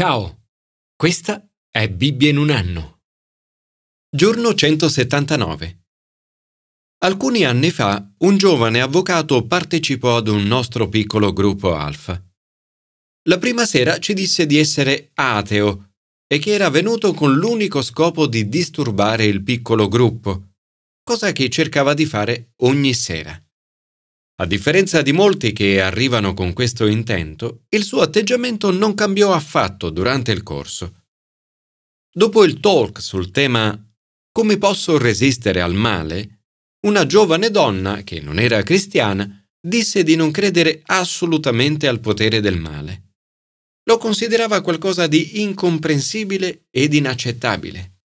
Ciao, questa è Bibbia in un anno. Giorno 179. Alcuni anni fa un giovane avvocato partecipò ad un nostro piccolo gruppo alfa. La prima sera ci disse di essere ateo e che era venuto con l'unico scopo di disturbare il piccolo gruppo, cosa che cercava di fare ogni sera. A differenza di molti che arrivano con questo intento, il suo atteggiamento non cambiò affatto durante il corso. Dopo il talk sul tema Come posso resistere al male, una giovane donna, che non era cristiana, disse di non credere assolutamente al potere del male. Lo considerava qualcosa di incomprensibile ed inaccettabile.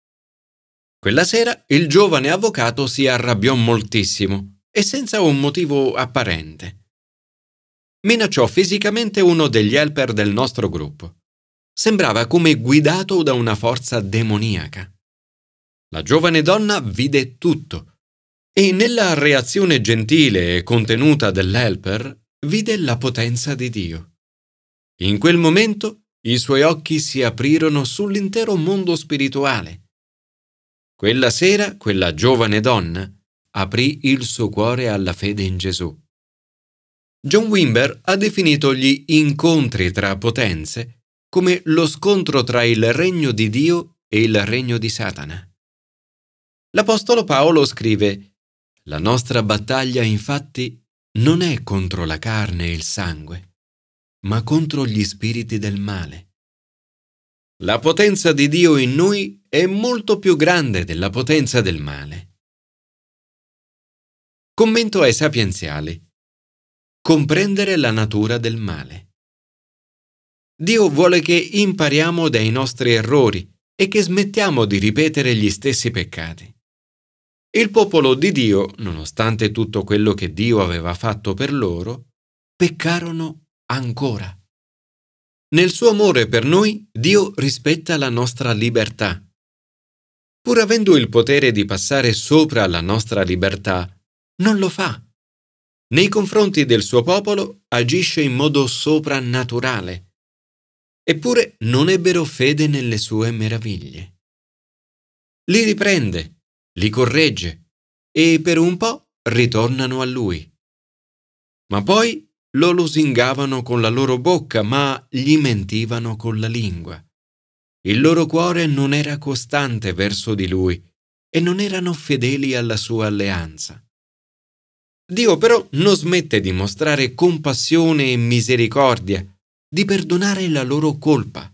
Quella sera il giovane avvocato si arrabbiò moltissimo e senza un motivo apparente. Minacciò fisicamente uno degli helper del nostro gruppo. Sembrava come guidato da una forza demoniaca. La giovane donna vide tutto e nella reazione gentile e contenuta dell'helper vide la potenza di Dio. In quel momento i suoi occhi si aprirono sull'intero mondo spirituale. Quella sera quella giovane donna aprì il suo cuore alla fede in Gesù. John Wimber ha definito gli incontri tra potenze come lo scontro tra il regno di Dio e il regno di Satana. L'Apostolo Paolo scrive La nostra battaglia infatti non è contro la carne e il sangue, ma contro gli spiriti del male. La potenza di Dio in noi è molto più grande della potenza del male. Commento ai sapienziali. Comprendere la natura del male. Dio vuole che impariamo dai nostri errori e che smettiamo di ripetere gli stessi peccati. Il popolo di Dio, nonostante tutto quello che Dio aveva fatto per loro, peccarono ancora. Nel suo amore per noi, Dio rispetta la nostra libertà. Pur avendo il potere di passare sopra la nostra libertà, non lo fa. Nei confronti del suo popolo agisce in modo soprannaturale. Eppure non ebbero fede nelle sue meraviglie. Li riprende, li corregge e per un po' ritornano a lui. Ma poi lo lusingavano con la loro bocca, ma gli mentivano con la lingua. Il loro cuore non era costante verso di lui e non erano fedeli alla sua alleanza. Dio però non smette di mostrare compassione e misericordia, di perdonare la loro colpa.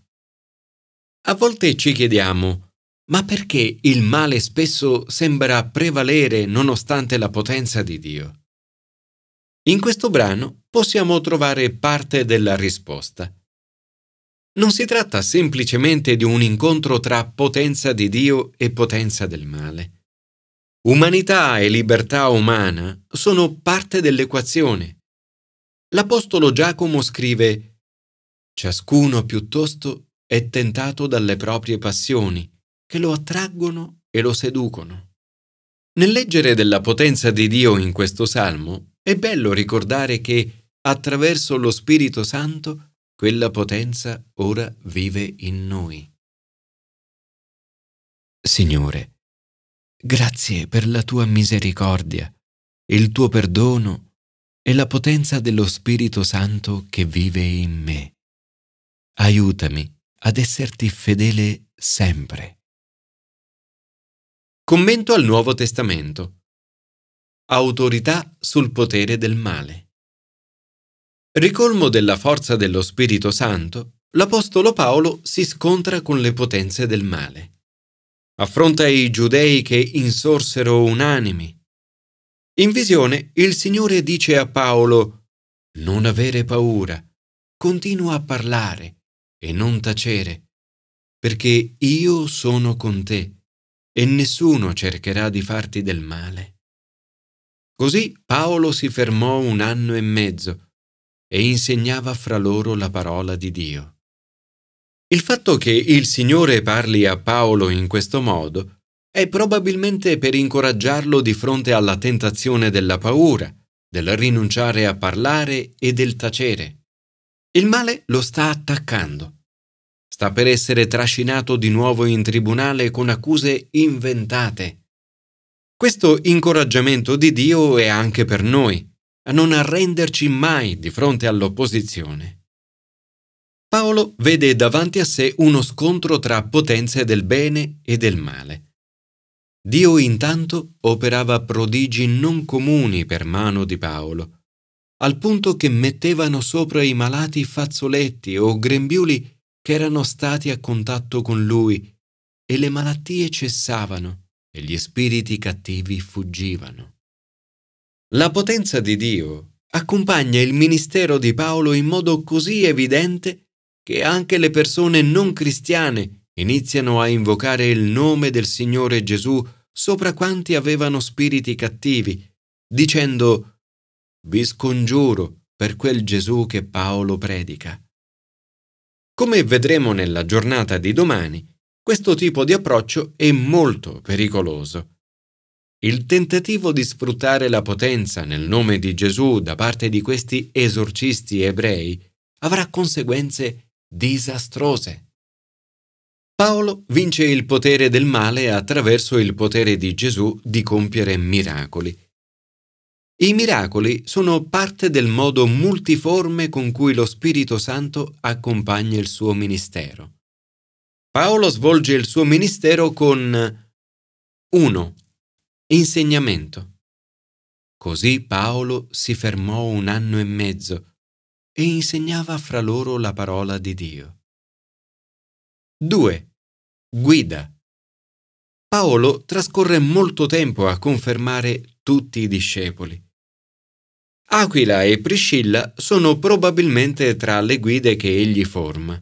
A volte ci chiediamo, ma perché il male spesso sembra prevalere nonostante la potenza di Dio? In questo brano possiamo trovare parte della risposta. Non si tratta semplicemente di un incontro tra potenza di Dio e potenza del male. Umanità e libertà umana sono parte dell'equazione. L'Apostolo Giacomo scrive Ciascuno piuttosto è tentato dalle proprie passioni, che lo attraggono e lo seducono. Nel leggere della potenza di Dio in questo salmo, è bello ricordare che, attraverso lo Spirito Santo, quella potenza ora vive in noi. Signore, Grazie per la tua misericordia, il tuo perdono e la potenza dello Spirito Santo che vive in me. Aiutami ad esserti fedele sempre. Commento al Nuovo Testamento. Autorità sul potere del male. Ricolmo della forza dello Spirito Santo, l'Apostolo Paolo si scontra con le potenze del male affronta i giudei che insorsero unanimi. In visione il Signore dice a Paolo, non avere paura, continua a parlare e non tacere, perché io sono con te e nessuno cercherà di farti del male. Così Paolo si fermò un anno e mezzo e insegnava fra loro la parola di Dio. Il fatto che il Signore parli a Paolo in questo modo è probabilmente per incoraggiarlo di fronte alla tentazione della paura, del rinunciare a parlare e del tacere. Il male lo sta attaccando. sta per essere trascinato di nuovo in tribunale con accuse inventate. Questo incoraggiamento di Dio è anche per noi, a non arrenderci mai di fronte all'opposizione. Paolo vede davanti a sé uno scontro tra potenze del bene e del male. Dio intanto operava prodigi non comuni per mano di Paolo, al punto che mettevano sopra i malati fazzoletti o grembiuli che erano stati a contatto con lui e le malattie cessavano e gli spiriti cattivi fuggivano. La potenza di Dio accompagna il ministero di Paolo in modo così evidente che anche le persone non cristiane iniziano a invocare il nome del Signore Gesù sopra quanti avevano spiriti cattivi, dicendo Vi scongiuro per quel Gesù che Paolo predica. Come vedremo nella giornata di domani, questo tipo di approccio è molto pericoloso. Il tentativo di sfruttare la potenza nel nome di Gesù da parte di questi esorcisti ebrei avrà conseguenze disastrose. Paolo vince il potere del male attraverso il potere di Gesù di compiere miracoli i miracoli sono parte del modo multiforme con cui lo Spirito Santo accompagna il suo ministero. Paolo svolge il suo ministero con 1. Insegnamento. Così Paolo si fermò un anno e mezzo e insegnava fra loro la parola di Dio. 2. Guida. Paolo trascorre molto tempo a confermare tutti i discepoli. Aquila e Priscilla sono probabilmente tra le guide che egli forma.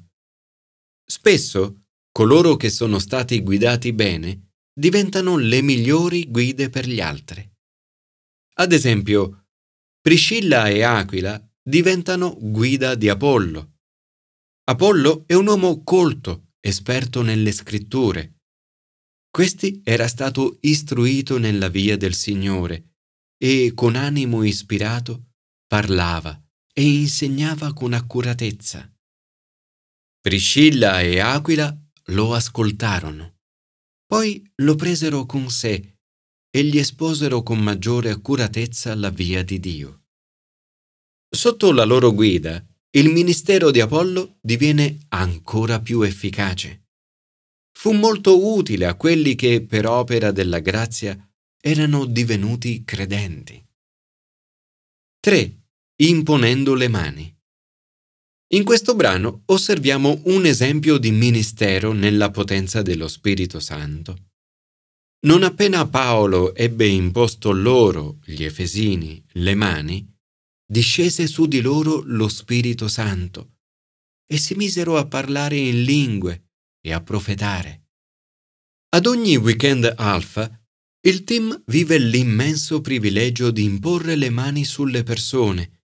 Spesso coloro che sono stati guidati bene diventano le migliori guide per gli altri. Ad esempio, Priscilla e Aquila diventano guida di Apollo. Apollo è un uomo colto, esperto nelle scritture. Questi era stato istruito nella via del Signore e con animo ispirato parlava e insegnava con accuratezza. Priscilla e Aquila lo ascoltarono, poi lo presero con sé e gli esposero con maggiore accuratezza la via di Dio. Sotto la loro guida, il ministero di Apollo diviene ancora più efficace. Fu molto utile a quelli che, per opera della grazia, erano divenuti credenti. 3. Imponendo le mani. In questo brano osserviamo un esempio di ministero nella potenza dello Spirito Santo. Non appena Paolo ebbe imposto loro, gli Efesini, le mani, discese su di loro lo Spirito Santo e si misero a parlare in lingue e a profetare. Ad ogni weekend alfa il team vive l'immenso privilegio di imporre le mani sulle persone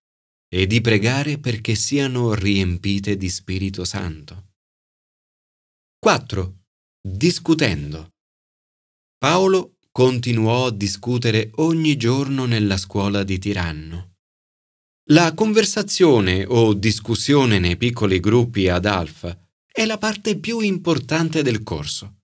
e di pregare perché siano riempite di Spirito Santo. 4. Discutendo. Paolo continuò a discutere ogni giorno nella scuola di Tiranno. La conversazione o discussione nei piccoli gruppi ad Alfa è la parte più importante del corso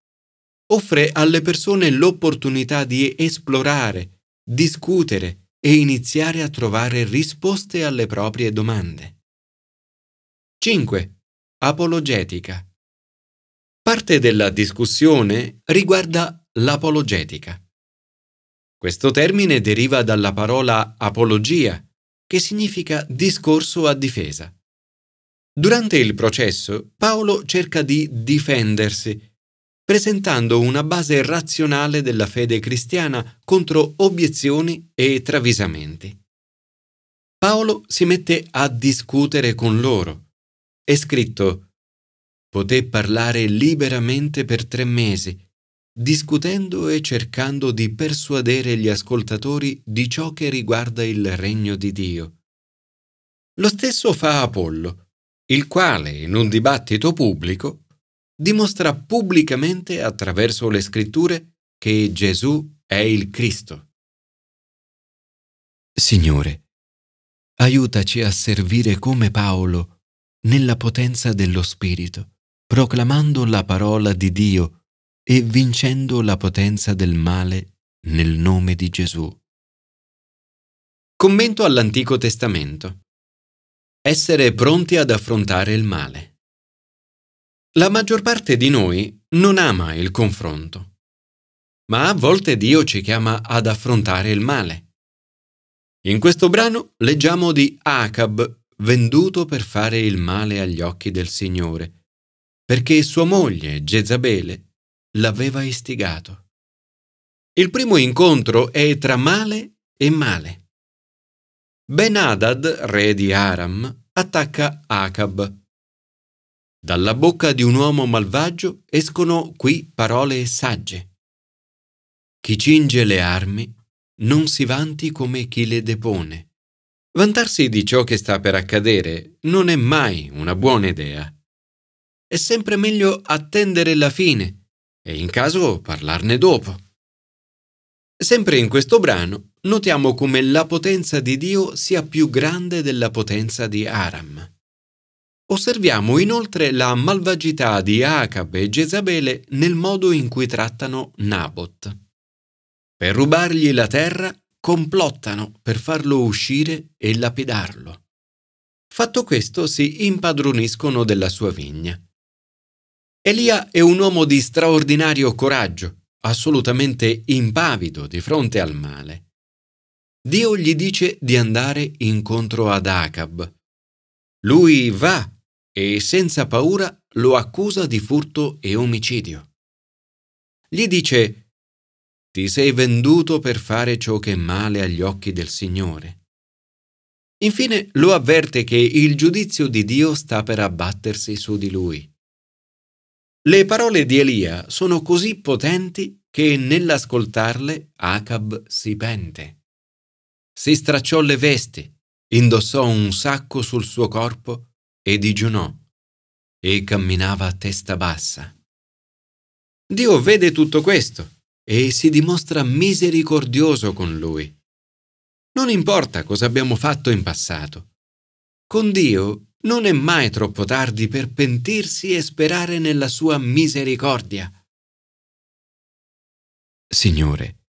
offre alle persone l'opportunità di esplorare, discutere e iniziare a trovare risposte alle proprie domande. 5. Apologetica. Parte della discussione riguarda l'apologetica. Questo termine deriva dalla parola apologia, che significa discorso a difesa. Durante il processo, Paolo cerca di difendersi presentando una base razionale della fede cristiana contro obiezioni e travisamenti. Paolo si mette a discutere con loro. È scritto Poté parlare liberamente per tre mesi, discutendo e cercando di persuadere gli ascoltatori di ciò che riguarda il regno di Dio. Lo stesso fa Apollo, il quale, in un dibattito pubblico, dimostra pubblicamente attraverso le scritture che Gesù è il Cristo. Signore, aiutaci a servire come Paolo nella potenza dello Spirito proclamando la parola di Dio e vincendo la potenza del male nel nome di Gesù. Commento all'Antico Testamento. Essere pronti ad affrontare il male. La maggior parte di noi non ama il confronto, ma a volte Dio ci chiama ad affrontare il male. In questo brano leggiamo di Acab venduto per fare il male agli occhi del Signore, perché sua moglie Jezabele l'aveva istigato. Il primo incontro è tra male e male. Ben-Hadad, re di Aram, attacca Acab. Dalla bocca di un uomo malvagio escono qui parole sagge. Chi cinge le armi non si vanti come chi le depone. Vantarsi di ciò che sta per accadere non è mai una buona idea. È sempre meglio attendere la fine e in caso parlarne dopo. Sempre in questo brano notiamo come la potenza di Dio sia più grande della potenza di Aram. Osserviamo inoltre la malvagità di Acab e Jezabele nel modo in cui trattano Nabot. Per rubargli la terra complottano per farlo uscire e lapidarlo. Fatto questo si impadroniscono della sua vigna. Elia è un uomo di straordinario coraggio, assolutamente impavido di fronte al male. Dio gli dice di andare incontro ad Acab. Lui va e senza paura lo accusa di furto e omicidio. Gli dice, ti sei venduto per fare ciò che è male agli occhi del Signore. Infine lo avverte che il giudizio di Dio sta per abbattersi su di lui. Le parole di Elia sono così potenti che nell'ascoltarle Acab si pente si stracciò le vesti, indossò un sacco sul suo corpo e digiunò e camminava a testa bassa. Dio vede tutto questo e si dimostra misericordioso con lui. Non importa cosa abbiamo fatto in passato. Con Dio non è mai troppo tardi per pentirsi e sperare nella sua misericordia. Signore,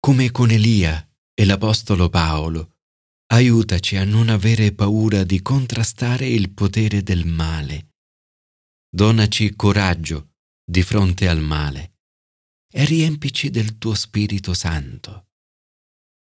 come con Elia e l'Apostolo Paolo, aiutaci a non avere paura di contrastare il potere del male. Donaci coraggio di fronte al male e riempici del tuo Spirito Santo.